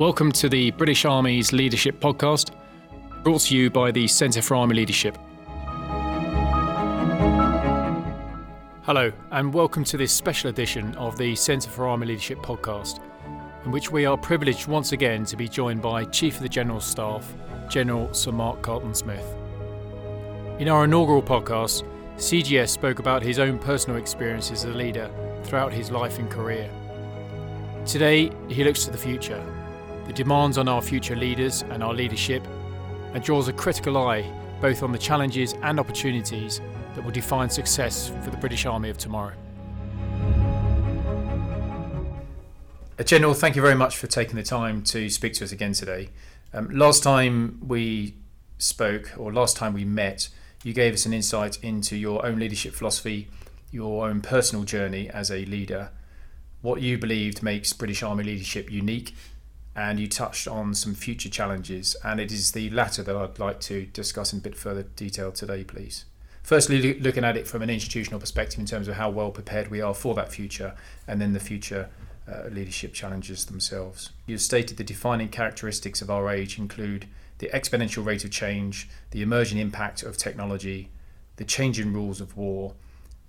Welcome to the British Army's Leadership Podcast, brought to you by the Centre for Army Leadership. Hello, and welcome to this special edition of the Centre for Army Leadership Podcast, in which we are privileged once again to be joined by Chief of the General Staff, General Sir Mark Carleton Smith. In our inaugural podcast, CGS spoke about his own personal experiences as a leader throughout his life and career. Today, he looks to the future the demands on our future leaders and our leadership, and draws a critical eye both on the challenges and opportunities that will define success for the British Army of tomorrow. Uh, General, thank you very much for taking the time to speak to us again today. Um, last time we spoke, or last time we met, you gave us an insight into your own leadership philosophy, your own personal journey as a leader, what you believed makes British Army leadership unique, and you touched on some future challenges, and it is the latter that I'd like to discuss in a bit further detail today, please. Firstly, looking at it from an institutional perspective in terms of how well prepared we are for that future, and then the future uh, leadership challenges themselves. You've stated the defining characteristics of our age include the exponential rate of change, the emerging impact of technology, the changing rules of war,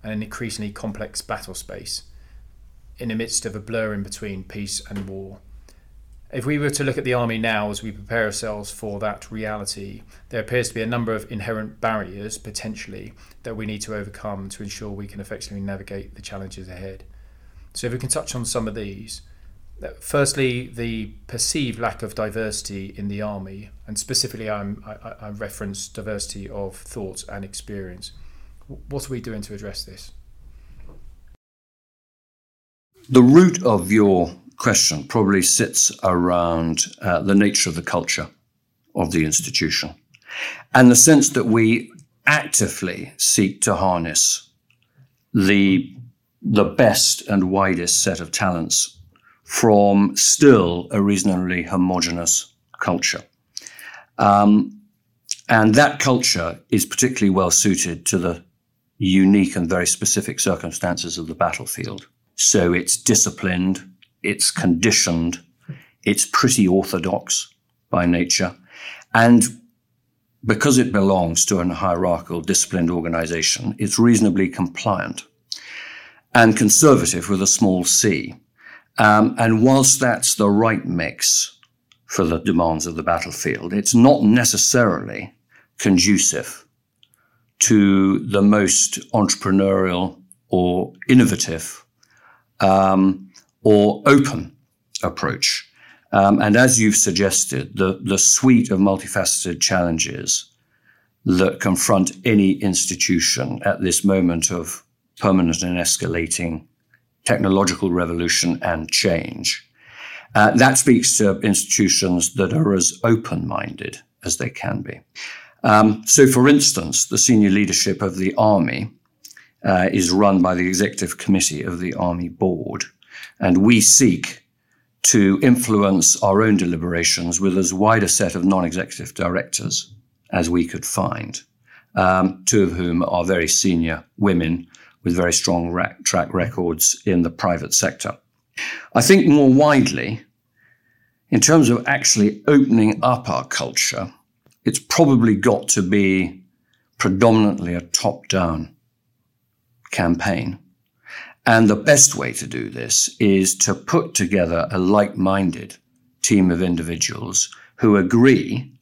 and an increasingly complex battle space in the midst of a blur in between peace and war. If we were to look at the army now as we prepare ourselves for that reality, there appears to be a number of inherent barriers potentially that we need to overcome to ensure we can effectively navigate the challenges ahead. So, if we can touch on some of these. Uh, firstly, the perceived lack of diversity in the army, and specifically, I'm, I, I reference diversity of thought and experience. What are we doing to address this? The root of your question probably sits around uh, the nature of the culture of the institution and the sense that we actively seek to harness the, the best and widest set of talents from still a reasonably homogenous culture. Um, and that culture is particularly well suited to the unique and very specific circumstances of the battlefield. So it's disciplined, it's conditioned, it's pretty orthodox by nature. And because it belongs to an hierarchical, disciplined organization, it's reasonably compliant and conservative with a small c. Um, and whilst that's the right mix for the demands of the battlefield, it's not necessarily conducive to the most entrepreneurial or innovative um, or open approach. Um, and as you've suggested, the, the suite of multifaceted challenges that confront any institution at this moment of permanent and escalating technological revolution and change. Uh, that speaks to institutions that are as open minded as they can be. Um, so, for instance, the senior leadership of the Army uh, is run by the Executive Committee of the Army Board. And we seek to influence our own deliberations with as wide a set of non executive directors as we could find, um, two of whom are very senior women with very strong track records in the private sector. I think more widely, in terms of actually opening up our culture, it's probably got to be predominantly a top down campaign. And the best way to do this is to put together a like minded team of individuals who agree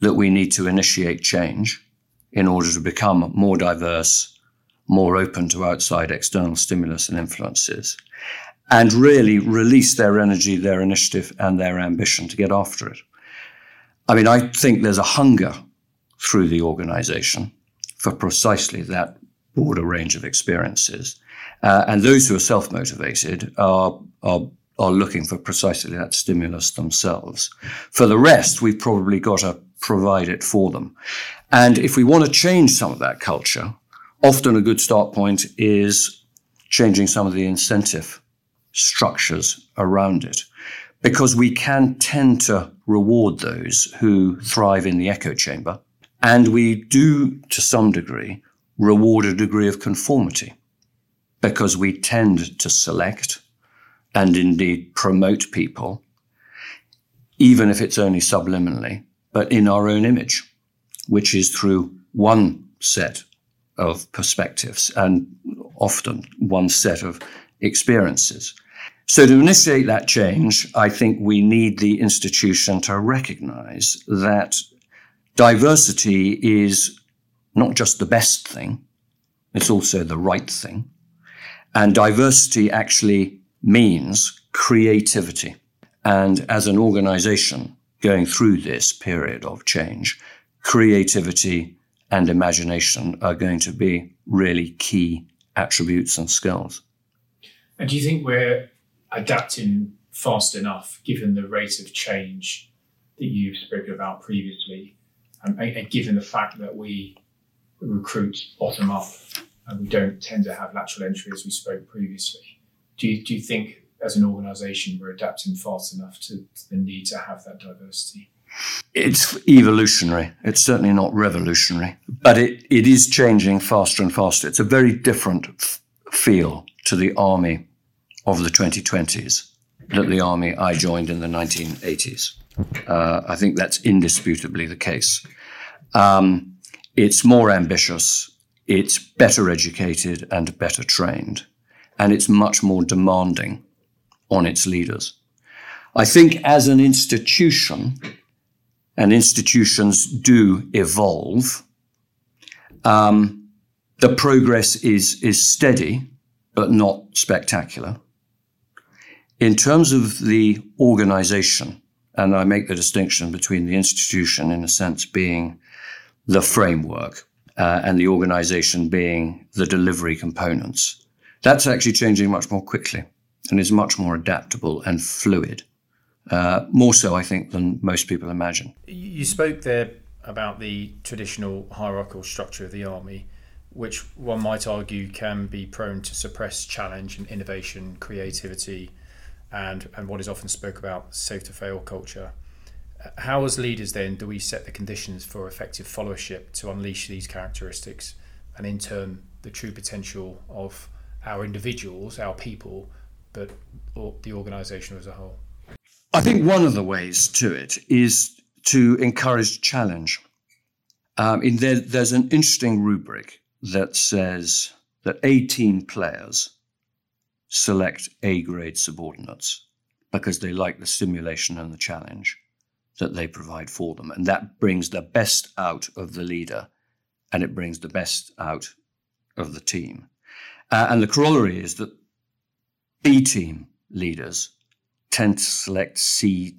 that we need to initiate change in order to become more diverse, more open to outside external stimulus and influences, and really release their energy, their initiative, and their ambition to get after it. I mean, I think there's a hunger through the organization for precisely that broader range of experiences. Uh, and those who are self motivated are, are, are looking for precisely that stimulus themselves. For the rest, we've probably got to provide it for them. And if we want to change some of that culture, often a good start point is changing some of the incentive structures around it. Because we can tend to reward those who thrive in the echo chamber. And we do, to some degree, reward a degree of conformity because we tend to select and indeed promote people even if it's only subliminally, but in our own image, which is through one set of perspectives and often one set of experiences. So, to initiate that change, I think we need the institution to recognize that diversity is not just the best thing, it's also the right thing. And diversity actually means creativity. And as an organization going through this period of change, creativity and imagination are going to be really key attributes and skills. And do you think we're adapting fast enough given the rate of change that you've spoken about previously? And, and given the fact that we recruit bottom up and we don't tend to have lateral entry as we spoke previously, do you, do you think as an organisation we're adapting fast enough to, to the need to have that diversity? It's evolutionary. It's certainly not revolutionary, but it, it is changing faster and faster. It's a very different f- feel to the army of the 2020s that the army I joined in the 1980s. Uh, I think that's indisputably the case. Um, it's more ambitious, it's better educated and better trained, and it's much more demanding on its leaders. I think as an institution, and institutions do evolve, um, the progress is, is steady, but not spectacular. In terms of the organization, and I make the distinction between the institution, in a sense, being the framework uh, and the organization being the delivery components, that's actually changing much more quickly and is much more adaptable and fluid. Uh, more so, I think, than most people imagine. You spoke there about the traditional hierarchical structure of the army, which one might argue can be prone to suppress challenge and innovation, creativity, and, and what is often spoke about safe to fail culture. How, as leaders, then, do we set the conditions for effective followership to unleash these characteristics and, in turn, the true potential of our individuals, our people, but the organisation as a whole? I think one of the ways to it is to encourage challenge. Um, in there, there's an interesting rubric that says that A team players select A grade subordinates because they like the stimulation and the challenge that they provide for them. And that brings the best out of the leader and it brings the best out of the team. Uh, and the corollary is that B team leaders tend to select C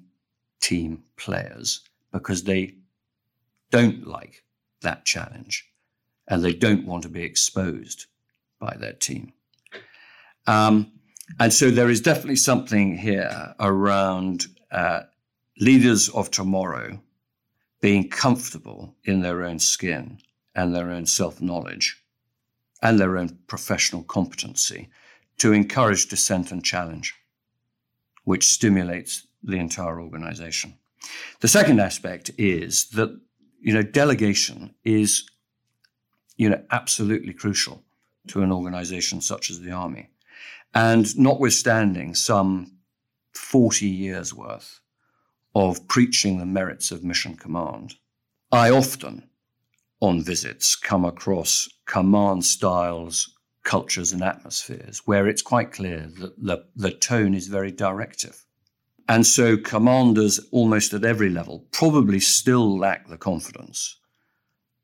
team players because they don't like that challenge and they don't want to be exposed by their team. Um, and so there is definitely something here around uh, leaders of tomorrow being comfortable in their own skin and their own self knowledge and their own professional competency to encourage dissent and challenge which stimulates the entire organization. The second aspect is that you know delegation is you know absolutely crucial to an organization such as the army. And notwithstanding some 40 years worth of preaching the merits of mission command, I often on visits come across command styles cultures and atmospheres where it's quite clear that the, the tone is very directive. And so commanders almost at every level probably still lack the confidence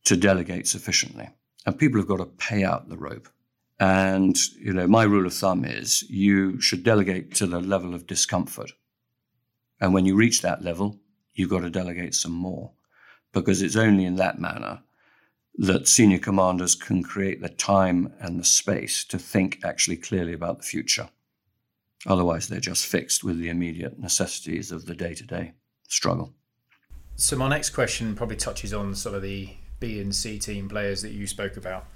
to delegate sufficiently. And people have got to pay out the rope. And, you know, my rule of thumb is you should delegate to the level of discomfort. And when you reach that level, you've got to delegate some more because it's only in that manner that senior commanders can create the time and the space to think actually clearly about the future. Otherwise, they're just fixed with the immediate necessities of the day to day struggle. So, my next question probably touches on some of the B and C team players that you spoke about,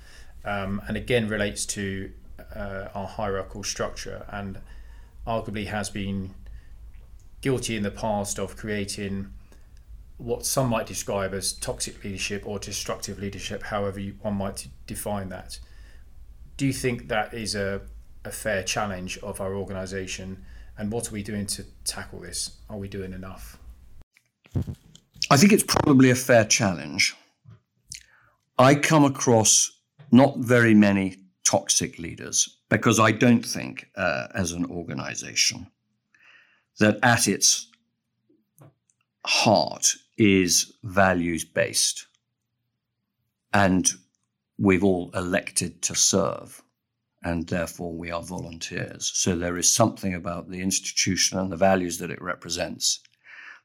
um, and again relates to uh, our hierarchical structure and arguably has been guilty in the past of creating what some might describe as toxic leadership or destructive leadership, however you, one might define that. Do you think that is a, a fair challenge of our organisation? And what are we doing to tackle this? Are we doing enough? I think it's probably a fair challenge. I come across not very many toxic leaders because I don't think, uh, as an organization, that at its heart is values based. And we've all elected to serve, and therefore we are volunteers. So there is something about the institution and the values that it represents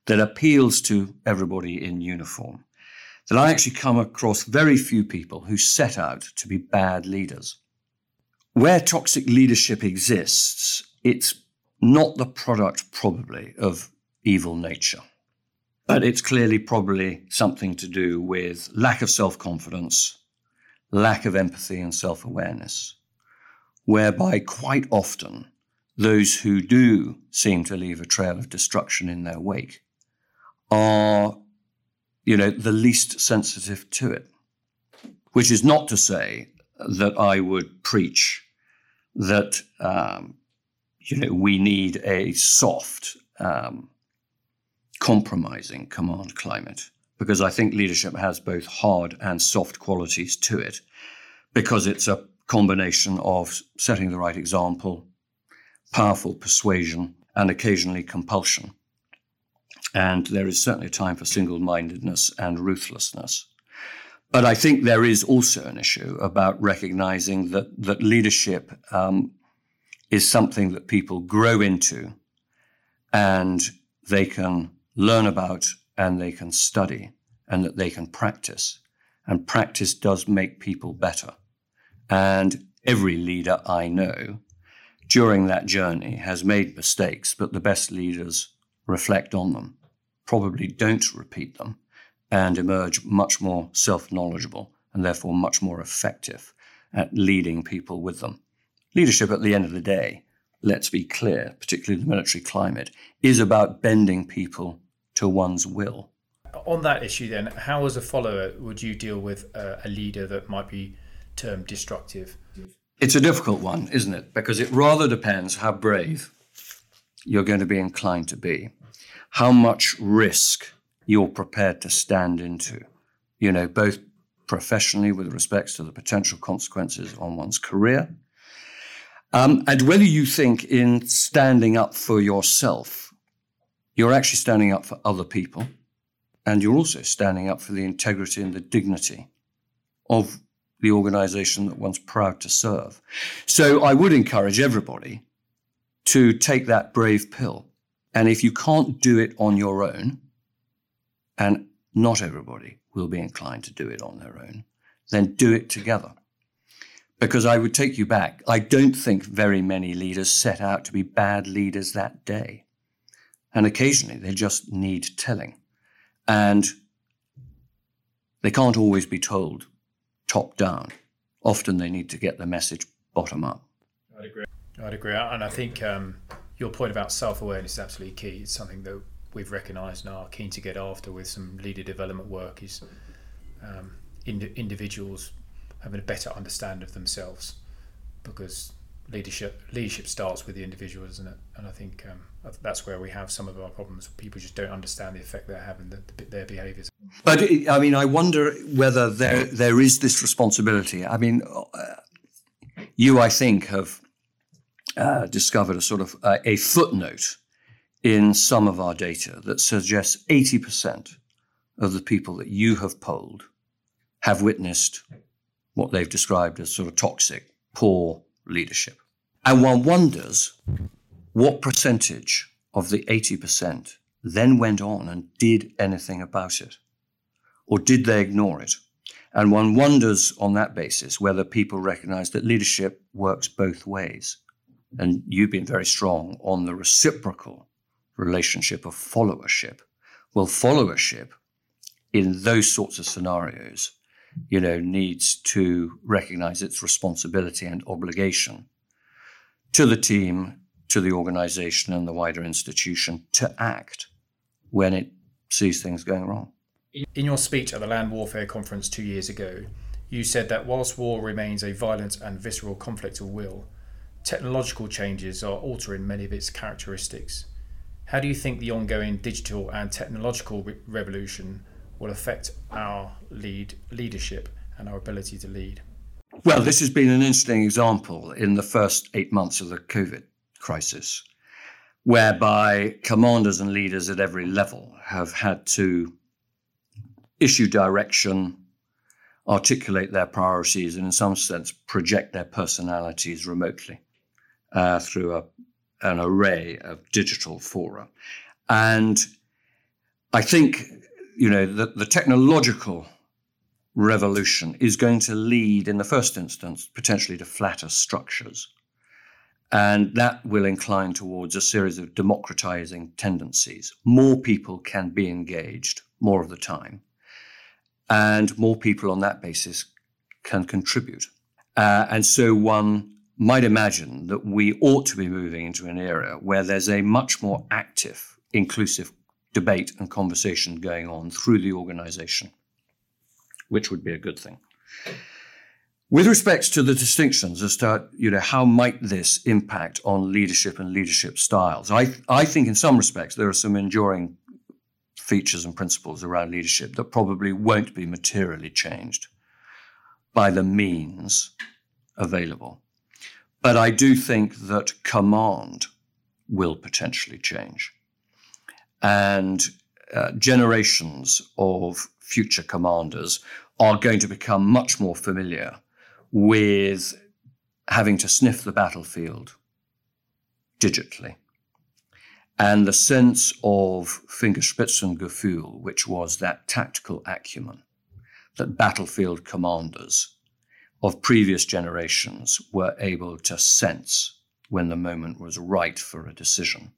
that appeals to everybody in uniform. That I actually come across very few people who set out to be bad leaders. Where toxic leadership exists, it's not the product, probably, of evil nature. But it's clearly probably something to do with lack of self confidence, lack of empathy and self awareness, whereby quite often those who do seem to leave a trail of destruction in their wake are, you know, the least sensitive to it. Which is not to say that I would preach that, um, you know, we need a soft, um, compromising command climate because I think leadership has both hard and soft qualities to it because it's a combination of setting the right example, powerful persuasion, and occasionally compulsion. And there is certainly a time for single mindedness and ruthlessness. But I think there is also an issue about recognizing that, that leadership um, is something that people grow into and they can learn about and they can study and that they can practice. And practice does make people better. And every leader I know during that journey has made mistakes, but the best leaders reflect on them, probably don't repeat them, and emerge much more self knowledgeable and therefore much more effective at leading people with them. Leadership, at the end of the day, let's be clear, particularly the military climate, is about bending people to one's will. On that issue, then, how, as a follower, would you deal with a, a leader that might be termed destructive? It's a difficult one, isn't it? Because it rather depends how brave you're going to be inclined to be, how much risk you're prepared to stand into, you know, both professionally with respect to the potential consequences on one's career, um, and whether you think in standing up for yourself you're actually standing up for other people, and you're also standing up for the integrity and the dignity of the organization that one's proud to serve. So I would encourage everybody to take that brave pill. And if you can't do it on your own, and not everybody will be inclined to do it on their own, then do it together. Because I would take you back. I don't think very many leaders set out to be bad leaders that day. And occasionally they just need telling. And they can't always be told top down. Often they need to get the message bottom up. I'd agree. I'd agree. And I think um, your point about self awareness is absolutely key. It's something that we've recognised and are keen to get after with some leader development work is um, ind- individuals having a better understanding of themselves because leadership leadership starts with the individual, isn't it? And I think um, that's where we have some of our problems. People just don't understand the effect they're having the, the, their behaviours. But I mean, I wonder whether there there is this responsibility. I mean, uh, you, I think, have uh, discovered a sort of uh, a footnote in some of our data that suggests eighty percent of the people that you have polled have witnessed what they've described as sort of toxic, poor leadership. And one wonders what percentage of the 80% then went on and did anything about it? Or did they ignore it? And one wonders on that basis whether people recognize that leadership works both ways. And you've been very strong on the reciprocal relationship of followership. Well, followership in those sorts of scenarios you know, needs to recognize its responsibility and obligation to the team, to the organization, and the wider institution to act when it sees things going wrong. In your speech at the Land Warfare Conference two years ago, you said that whilst war remains a violent and visceral conflict of will, technological changes are altering many of its characteristics. How do you think the ongoing digital and technological re- revolution will affect our lead leadership and our ability to lead? Well, this has been an interesting example in the first eight months of the COVID crisis, whereby commanders and leaders at every level have had to issue direction, articulate their priorities, and in some sense project their personalities remotely uh, through a, an array of digital fora. And I think, you know, the, the technological revolution is going to lead, in the first instance, potentially to flatter structures. And that will incline towards a series of democratizing tendencies. More people can be engaged more of the time, and more people on that basis can contribute. Uh, and so one might imagine that we ought to be moving into an era where there's a much more active, inclusive debate and conversation going on through the organization which would be a good thing. With respect to the distinctions as to you know how might this impact on leadership and leadership styles, I I think in some respects there are some enduring features and principles around leadership that probably won't be materially changed by the means available. But I do think that command will potentially change. And uh, generations of future commanders are going to become much more familiar with having to sniff the battlefield digitally. And the sense of Fingerspitzengefühl, which was that tactical acumen that battlefield commanders of previous generations were able to sense when the moment was right for a decision,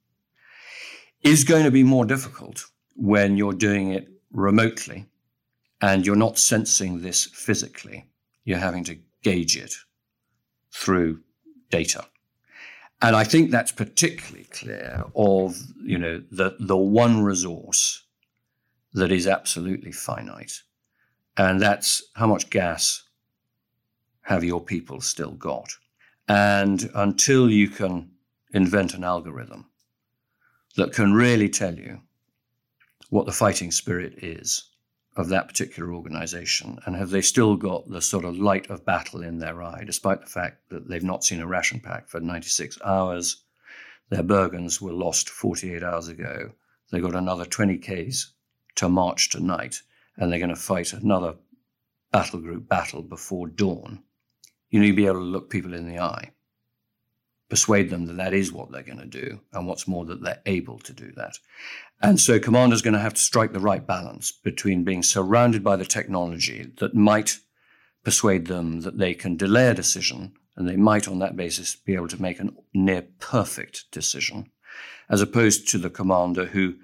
is going to be more difficult when you're doing it remotely and you're not sensing this physically. You're having to gauge it through data. And I think that's particularly clear of, you know, the, the one resource that is absolutely finite. And that's how much gas have your people still got? And until you can invent an algorithm that can really tell you what the fighting spirit is of that particular organization? And have they still got the sort of light of battle in their eye, despite the fact that they've not seen a ration pack for 96 hours? Their Bergens were lost 48 hours ago. They've got another 20 Ks to march tonight, and they're going to fight another battle group battle before dawn. You need to be able to look people in the eye persuade them that that is what they're going to do, and what's more, that they're able to do that. And so, commander's going to have to strike the right balance between being surrounded by the technology that might persuade them that they can delay a decision, and they might, on that basis, be able to make a near perfect decision, as opposed to the commander who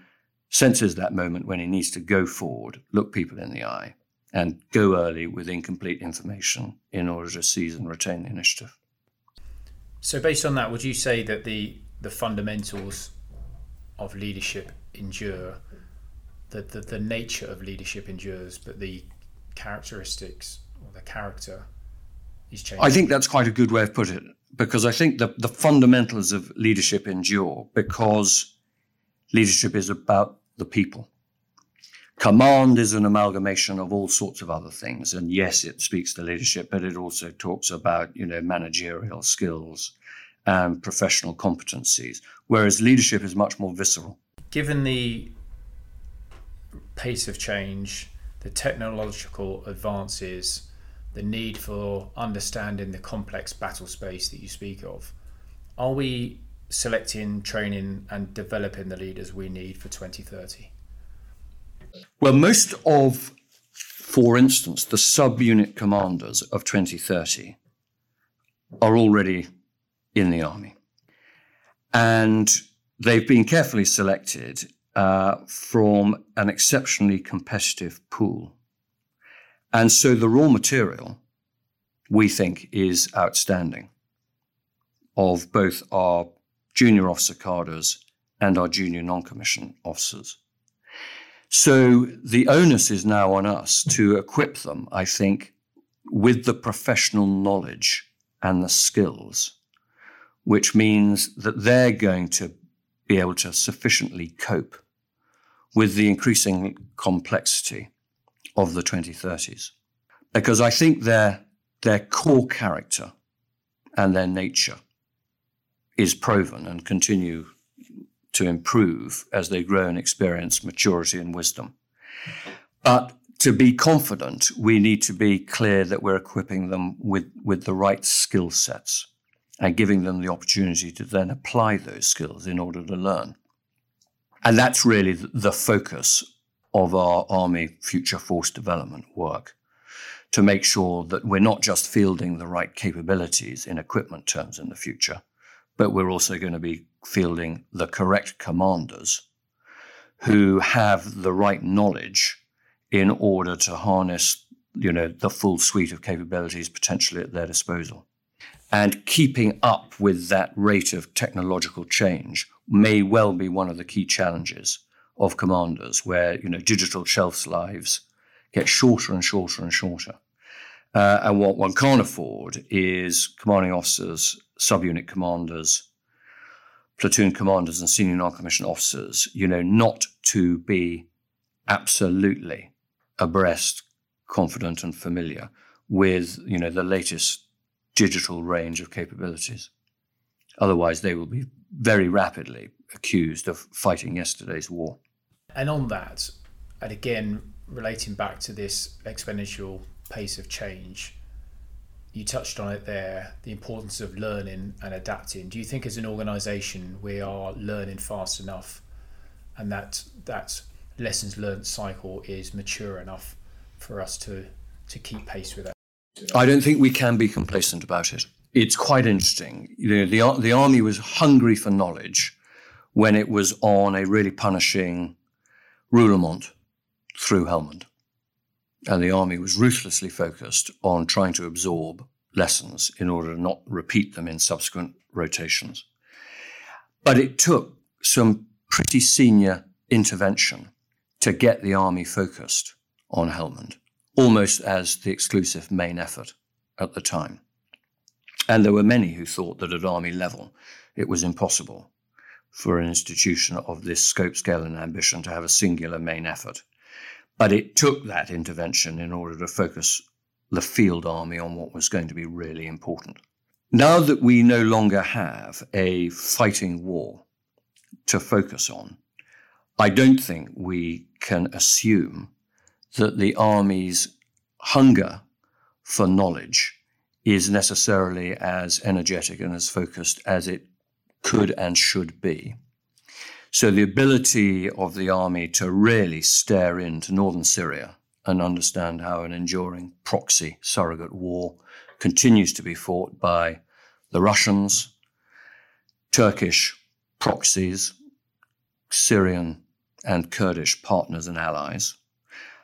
senses that moment when he needs to go forward, look people in the eye, and go early with incomplete information in order to seize and retain the initiative. So, based on that, would you say that the the fundamentals of leadership endure, that the, the nature of leadership endures, but the characteristics or the character is changing? I think that's quite a good way of putting it, because I think the, the fundamentals of leadership endure because leadership is about the people. Command is an amalgamation of all sorts of other things. And yes, it speaks to leadership, but it also talks about, you know, managerial skills and professional competencies, whereas leadership is much more visceral. Given the pace of change, the technological advances, the need for understanding the complex battle space that you speak of, are we selecting, training, and developing the leaders we need for 2030? Well, most of, for instance, the subunit commanders of 2030 are already in the army. And they've been carefully selected uh, from an exceptionally competitive pool. And so the raw material, we think, is outstanding of both our junior officer cadres and our junior non commissioned officers. So the onus is now on us to equip them, I think, with the professional knowledge and the skills, which means that they're going to be able to sufficiently cope with the increasing complexity of the 2030s. Because I think their, their core character and their nature is proven and continue to improve as they grow and experience maturity and wisdom. But to be confident, we need to be clear that we're equipping them with, with the right skill sets and giving them the opportunity to then apply those skills in order to learn. And that's really the focus of our Army Future Force development work to make sure that we're not just fielding the right capabilities in equipment terms in the future, but we're also going to be fielding the correct commanders who have the right knowledge in order to harness you know the full suite of capabilities potentially at their disposal. And keeping up with that rate of technological change may well be one of the key challenges of commanders where you know digital shelf lives get shorter and shorter and shorter. Uh, and what one can't afford is commanding officers subunit commanders platoon commanders and senior non-commissioned officers you know not to be absolutely abreast, confident, and familiar with you know the latest digital range of capabilities. Otherwise, they will be very rapidly accused of fighting yesterday's war. And on that, and again relating back to this exponential pace of change, you touched on it there the importance of learning and adapting. Do you think, as an organisation, we are learning fast enough, and that that lessons learned cycle is mature enough for us to to keep pace with that. I don't think we can be complacent about it. It's quite interesting. You know, the the army was hungry for knowledge when it was on a really punishing roulement through Helmand. And the army was ruthlessly focused on trying to absorb lessons in order to not repeat them in subsequent rotations. But it took some pretty senior intervention to get the army focused on Helmand, almost as the exclusive main effort at the time. And there were many who thought that at army level it was impossible for an institution of this scope, scale, and ambition to have a singular main effort. But it took that intervention in order to focus the field army on what was going to be really important. Now that we no longer have a fighting war to focus on, I don't think we can assume that the army's hunger for knowledge is necessarily as energetic and as focused as it could and should be. So, the ability of the army to really stare into northern Syria and understand how an enduring proxy surrogate war continues to be fought by the Russians, Turkish proxies, Syrian and Kurdish partners and allies,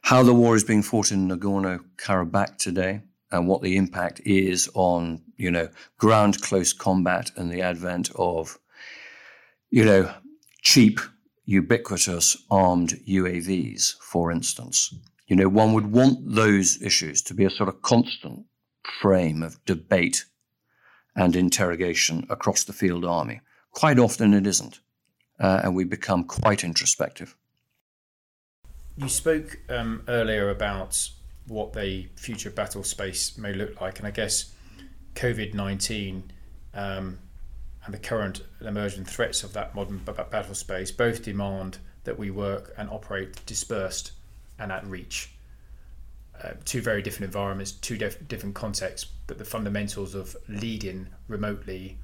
how the war is being fought in Nagorno Karabakh today, and what the impact is on, you know, ground close combat and the advent of, you know, cheap, ubiquitous armed UAVs, for instance. You know, one would want those issues to be a sort of constant frame of debate and interrogation across the field army. Quite often it isn't uh, and we become quite introspective. You spoke um, earlier about what the future battle space may look like, and I guess COVID 19 um, and the current emerging threats of that modern b- battle space both demand that we work and operate dispersed and at reach. Uh, two very different environments, two def- different contexts, but the fundamentals of leading remotely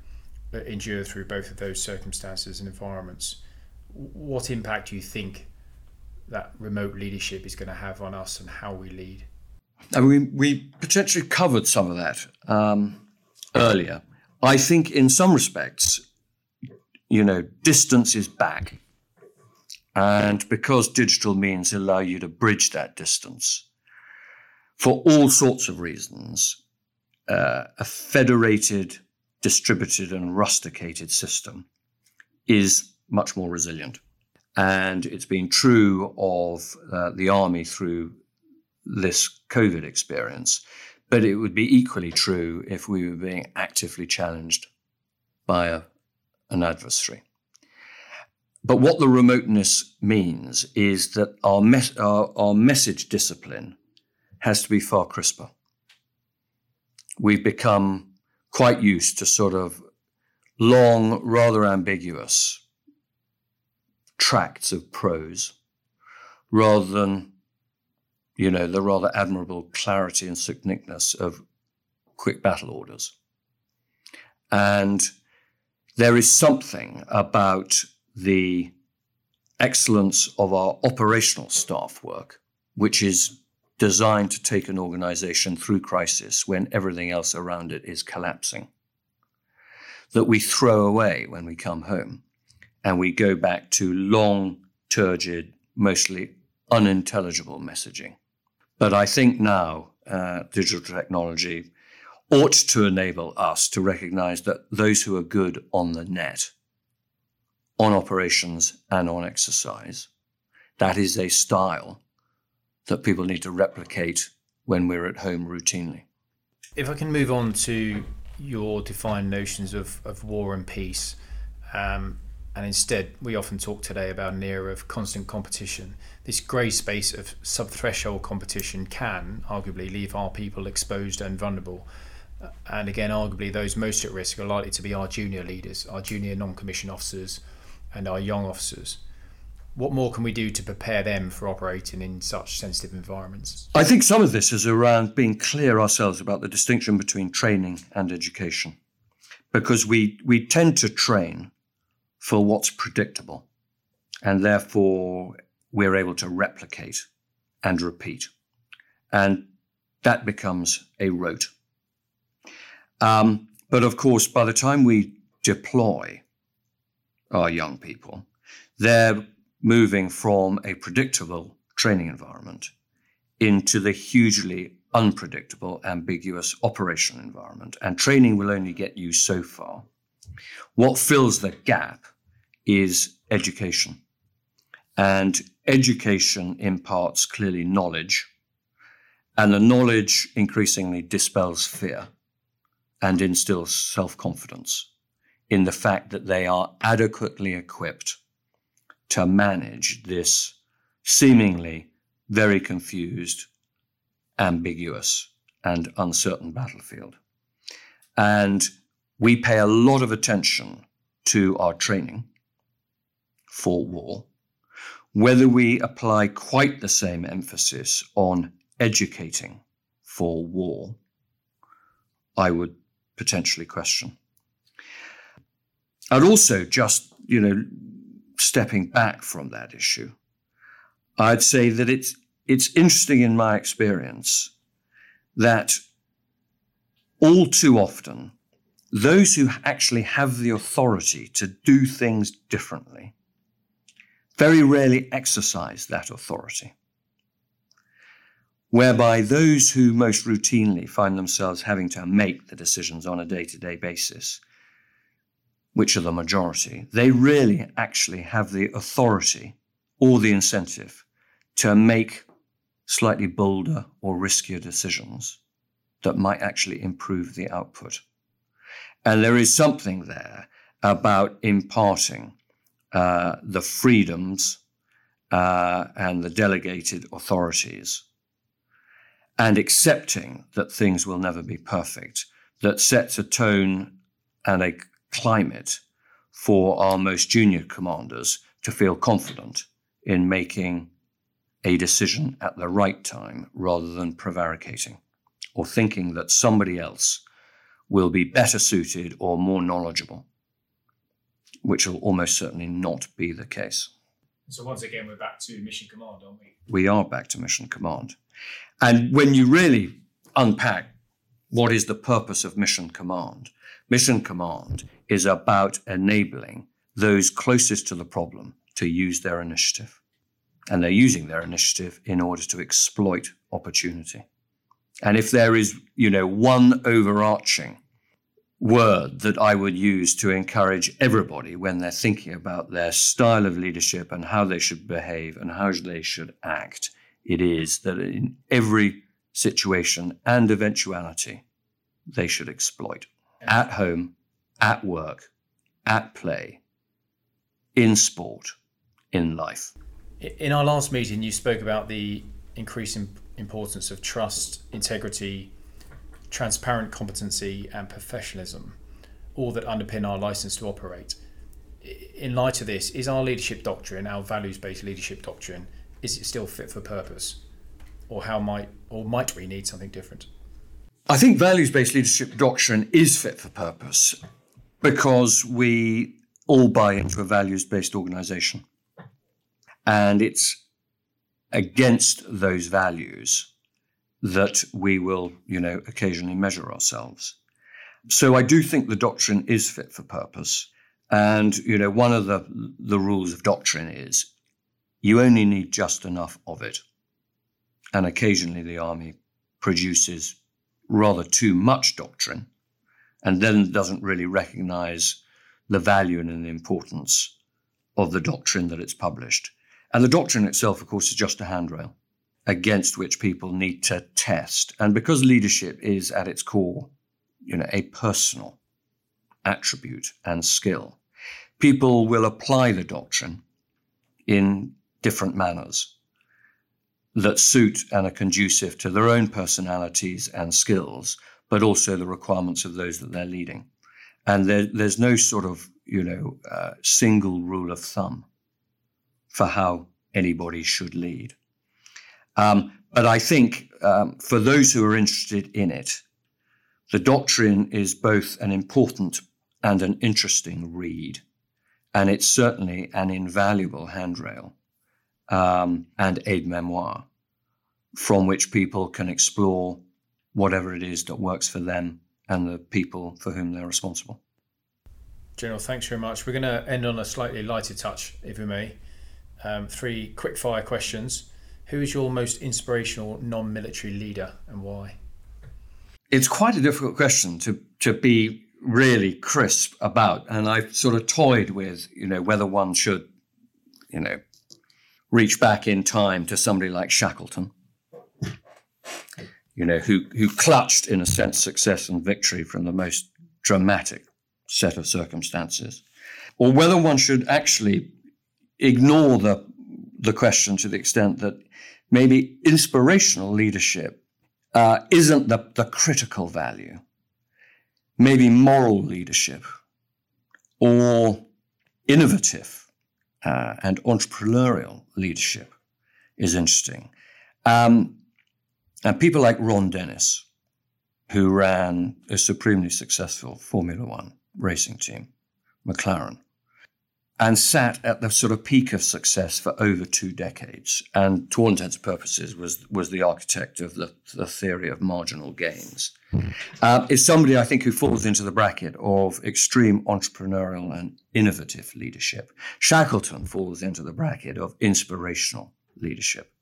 endure through both of those circumstances and environments. What impact do you think that remote leadership is going to have on us and how we lead? I mean, we potentially covered some of that um, earlier. I think, in some respects, you know, distance is back. And because digital means allow you to bridge that distance for all sorts of reasons, uh, a federated distributed and rusticated system is much more resilient. And it's been true of uh, the army through this COVID experience, but it would be equally true if we were being actively challenged by a, an adversary. but what the remoteness means is that our, our, our message discipline has to be far crisper. We've become quite used to sort of long, rather ambiguous tracts of prose rather than, you know, the rather admirable clarity and succinctness of quick battle orders. And there is something about the excellence of our operational staff work, which is designed to take an organization through crisis when everything else around it is collapsing, that we throw away when we come home and we go back to long, turgid, mostly unintelligible messaging. But I think now uh, digital technology ought to enable us to recognize that those who are good on the net, on operations and on exercise, that is a style that people need to replicate when we're at home routinely. If I can move on to your defined notions of, of war and peace, um, and instead we often talk today about an era of constant competition. This grey space of sub threshold competition can arguably leave our people exposed and vulnerable. Uh, and again, arguably, those most at risk are likely to be our junior leaders, our junior non commissioned officers, and our young officers what more can we do to prepare them for operating in such sensitive environments? I think some of this is around being clear ourselves about the distinction between training and education, because we, we tend to train for what's predictable, and therefore we're able to replicate and repeat. And that becomes a rote. Um, but of course, by the time we deploy our young people, they're moving from a predictable training environment into the hugely unpredictable, ambiguous operational environment. And training will only get you so far. What fills the gap is education. And education imparts clearly knowledge, and the knowledge increasingly dispels fear and instills self confidence in the fact that they are adequately equipped to manage this seemingly very confused, ambiguous, and uncertain battlefield. And we pay a lot of attention to our training for war, whether we apply quite the same emphasis on educating for war, I would potentially question. I'd also just, you know, stepping back from that issue, I'd say that it's it's interesting in my experience that all too often those who actually have the authority to do things differently very rarely exercise that authority. Whereby those who most routinely find themselves having to make the decisions on a day to day basis which are the majority, they really actually have the authority or the incentive to make slightly bolder or riskier decisions that might actually improve the output. And there is something there about imparting uh, the freedoms uh, and the delegated authorities and accepting that things will never be perfect that sets a tone and a climate for our most junior commanders to feel confident in making a decision at the right time rather than prevaricating or thinking that somebody else will be better suited or more knowledgeable, which will almost certainly not be the case. So, once again, we're back to mission command, aren't we? We are back to mission command. And when you really unpack what is the purpose of mission command, mission command is about enabling those closest to the problem to use their initiative. And they're using their initiative in order to exploit opportunity. And if there is, you know, one overarching word that I would use to encourage everybody when they're thinking about their style of leadership and how they should behave and how they should act, it is that in every situation and eventuality, they should exploit at home at work, at play, in sport, in life. In our last meeting, you spoke about the increasing importance of trust, integrity, transparent competency, and professionalism, all that underpin our license to operate. In light of this, is our leadership doctrine, our values-based leadership doctrine, is it still fit for purpose, or how might or might we need something different? I think values-based leadership doctrine is fit for purpose because we all buy into a values-based organization, and it's against those values that we will, you know, occasionally measure ourselves. So I do think the doctrine is fit for purpose. And, you know, one of the, the rules of doctrine is you only need just enough of it. And occasionally the army produces rather too much doctrine and then doesn't really recognize the value and the importance of the doctrine that it's published. And the doctrine itself, of course, is just a handrail against which people need to test. And because leadership is at its core, you know, a personal attribute and skill, people will apply the doctrine in different manners that suit and are conducive to their own personalities and skills, but also the requirements of those that they're leading. And there, there's no sort of, you know, uh, single rule of thumb for how anybody should lead. Um, but I think um, for those who are interested in it, the doctrine is both an important and an interesting read, and it's certainly an invaluable handrail um, and aide memoire from which people can explore whatever it is that works for them and the people for whom they're responsible. General, thanks very much. We're going to end on a slightly lighter touch, if we may. Um, three quick fire questions. Who is your most inspirational non military leader and why? It's quite a difficult question to, to be really crisp about. And I've sort of toyed with, you know, whether one should, you know, reach back in time to somebody like Shackleton, you know, who, who clutched, in a sense, success and victory from the most dramatic set of circumstances, or whether one should actually ignore the, the question to the extent that maybe inspirational leadership uh, isn't the, the critical value. Maybe moral leadership or innovative uh, and entrepreneurial leadership is interesting. Um, and people like Ron Dennis, who ran a supremely successful Formula One racing team, McLaren, and sat at the sort of peak of success for over two decades, and to all intents and purposes was was the architect of the, the theory of marginal gains. Uh, is somebody I think who falls into the bracket of extreme entrepreneurial and innovative leadership. Shackleton falls into the bracket of inspirational leadership,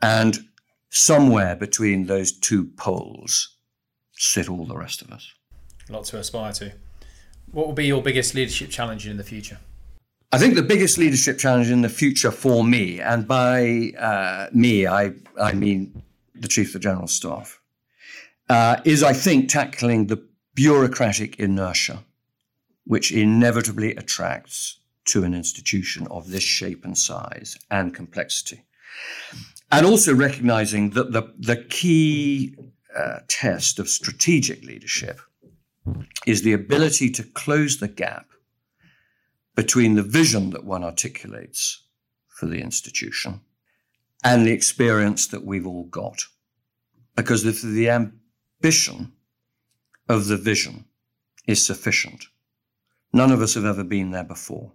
and somewhere between those two poles sit all the rest of us. A lot to aspire to. What will be your biggest leadership challenge in the future? I think the biggest leadership challenge in the future for me, and by uh, me, I, I mean the Chief of the General Staff, uh, is I think tackling the bureaucratic inertia which inevitably attracts to an institution of this shape and size and complexity. And also recognizing that the, the key uh, test of strategic leadership is the ability to close the gap between the vision that one articulates for the institution and the experience that we've all got. Because if the ambition of the vision is sufficient, none of us have ever been there before.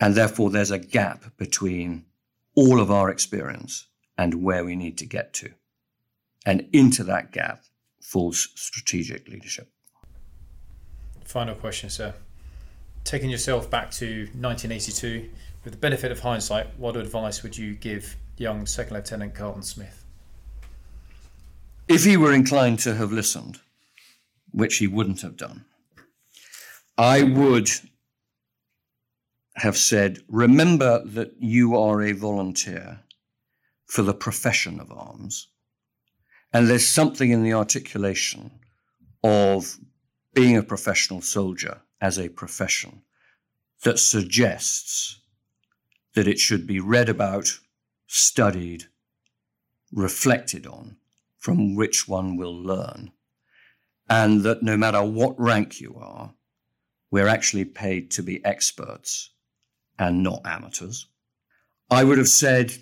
And therefore, there's a gap between all of our experience and where we need to get to. And into that gap falls strategic leadership. Final question, sir taking yourself back to 1982, with the benefit of hindsight, what advice would you give young Second Lieutenant Carleton Smith? If he were inclined to have listened, which he wouldn't have done, I would have said, Remember that you are a volunteer for the profession of arms. And there's something in the articulation of being a professional soldier as a profession that suggests that it should be read about, studied, reflected on, from which one will learn, and that no matter what rank you are, we're actually paid to be experts and not amateurs. I would have said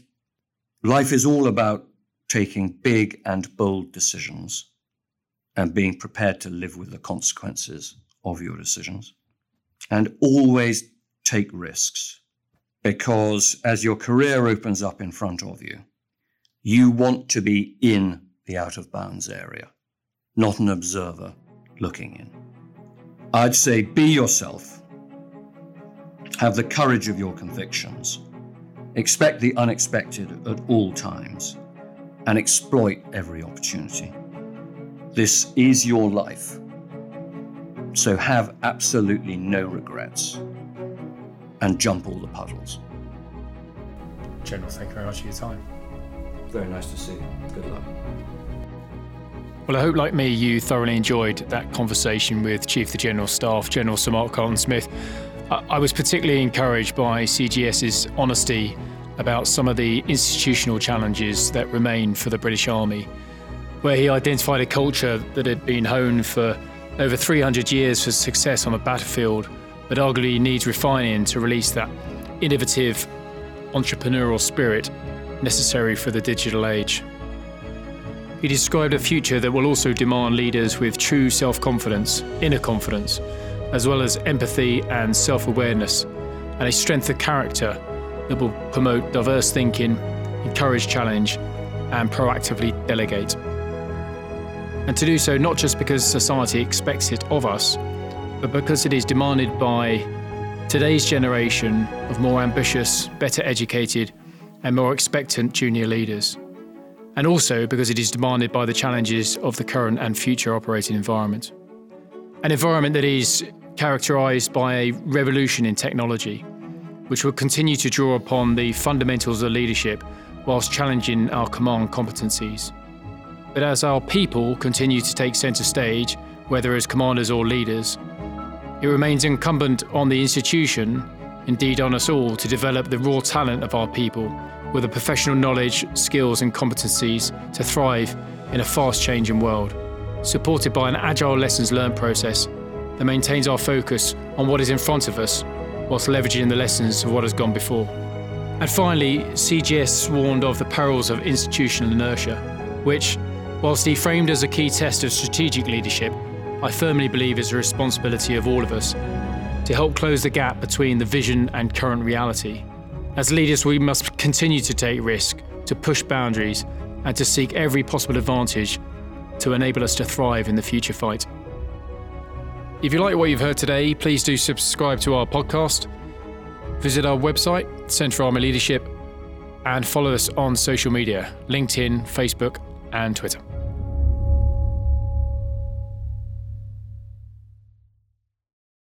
life is all about taking big and bold decisions and being prepared to live with the consequences of your decisions. And always take risks because as your career opens up in front of you, you want to be in the out of bounds area, not an observer looking in. I'd say be yourself, have the courage of your convictions, expect the unexpected at all times, and exploit every opportunity. This is your life, so have absolutely no regrets and jump all the puddles. General, thank you very much for your time. Very nice to see you. Good luck. Well, I hope, like me, you thoroughly enjoyed that conversation with Chief of the General Staff, General Sir Mark Carleton Smith. I was particularly encouraged by CGS's honesty about some of the institutional challenges that remain for the British Army, where he identified a culture that had been honed for over 300 years for success on the battlefield, but arguably needs refining to release that innovative entrepreneurial spirit necessary for the digital age. He described a future that will also demand leaders with true self confidence, inner confidence, as well as empathy and self awareness, and a strength of character that will promote diverse thinking, encourage challenge, and proactively delegate. And to do so not just because society expects it of us, but because it is demanded by today's generation of more ambitious, better educated, and more expectant junior leaders and also because it is demanded by the challenges of the current and future operating environment. An environment that is characterised by a revolution in technology, which will continue to draw upon the fundamentals of leadership whilst challenging our command competencies. But as our people continue to take centre stage, whether as commanders or leaders, it remains incumbent on the institution, indeed on us all, to develop the raw talent of our people with the professional knowledge, skills, and competencies to thrive in a fast changing world, supported by an agile lessons learned process that maintains our focus on what is in front of us whilst leveraging the lessons of what has gone before. And finally, CGS warned of the perils of institutional inertia, which, whilst he framed as a key test of strategic leadership, I firmly believe is a responsibility of all of us to help close the gap between the vision and current reality as leaders, we must continue to take risk, to push boundaries, and to seek every possible advantage to enable us to thrive in the future fight. If you like what you've heard today, please do subscribe to our podcast, visit our website, Centre Army Leadership, and follow us on social media LinkedIn, Facebook, and Twitter.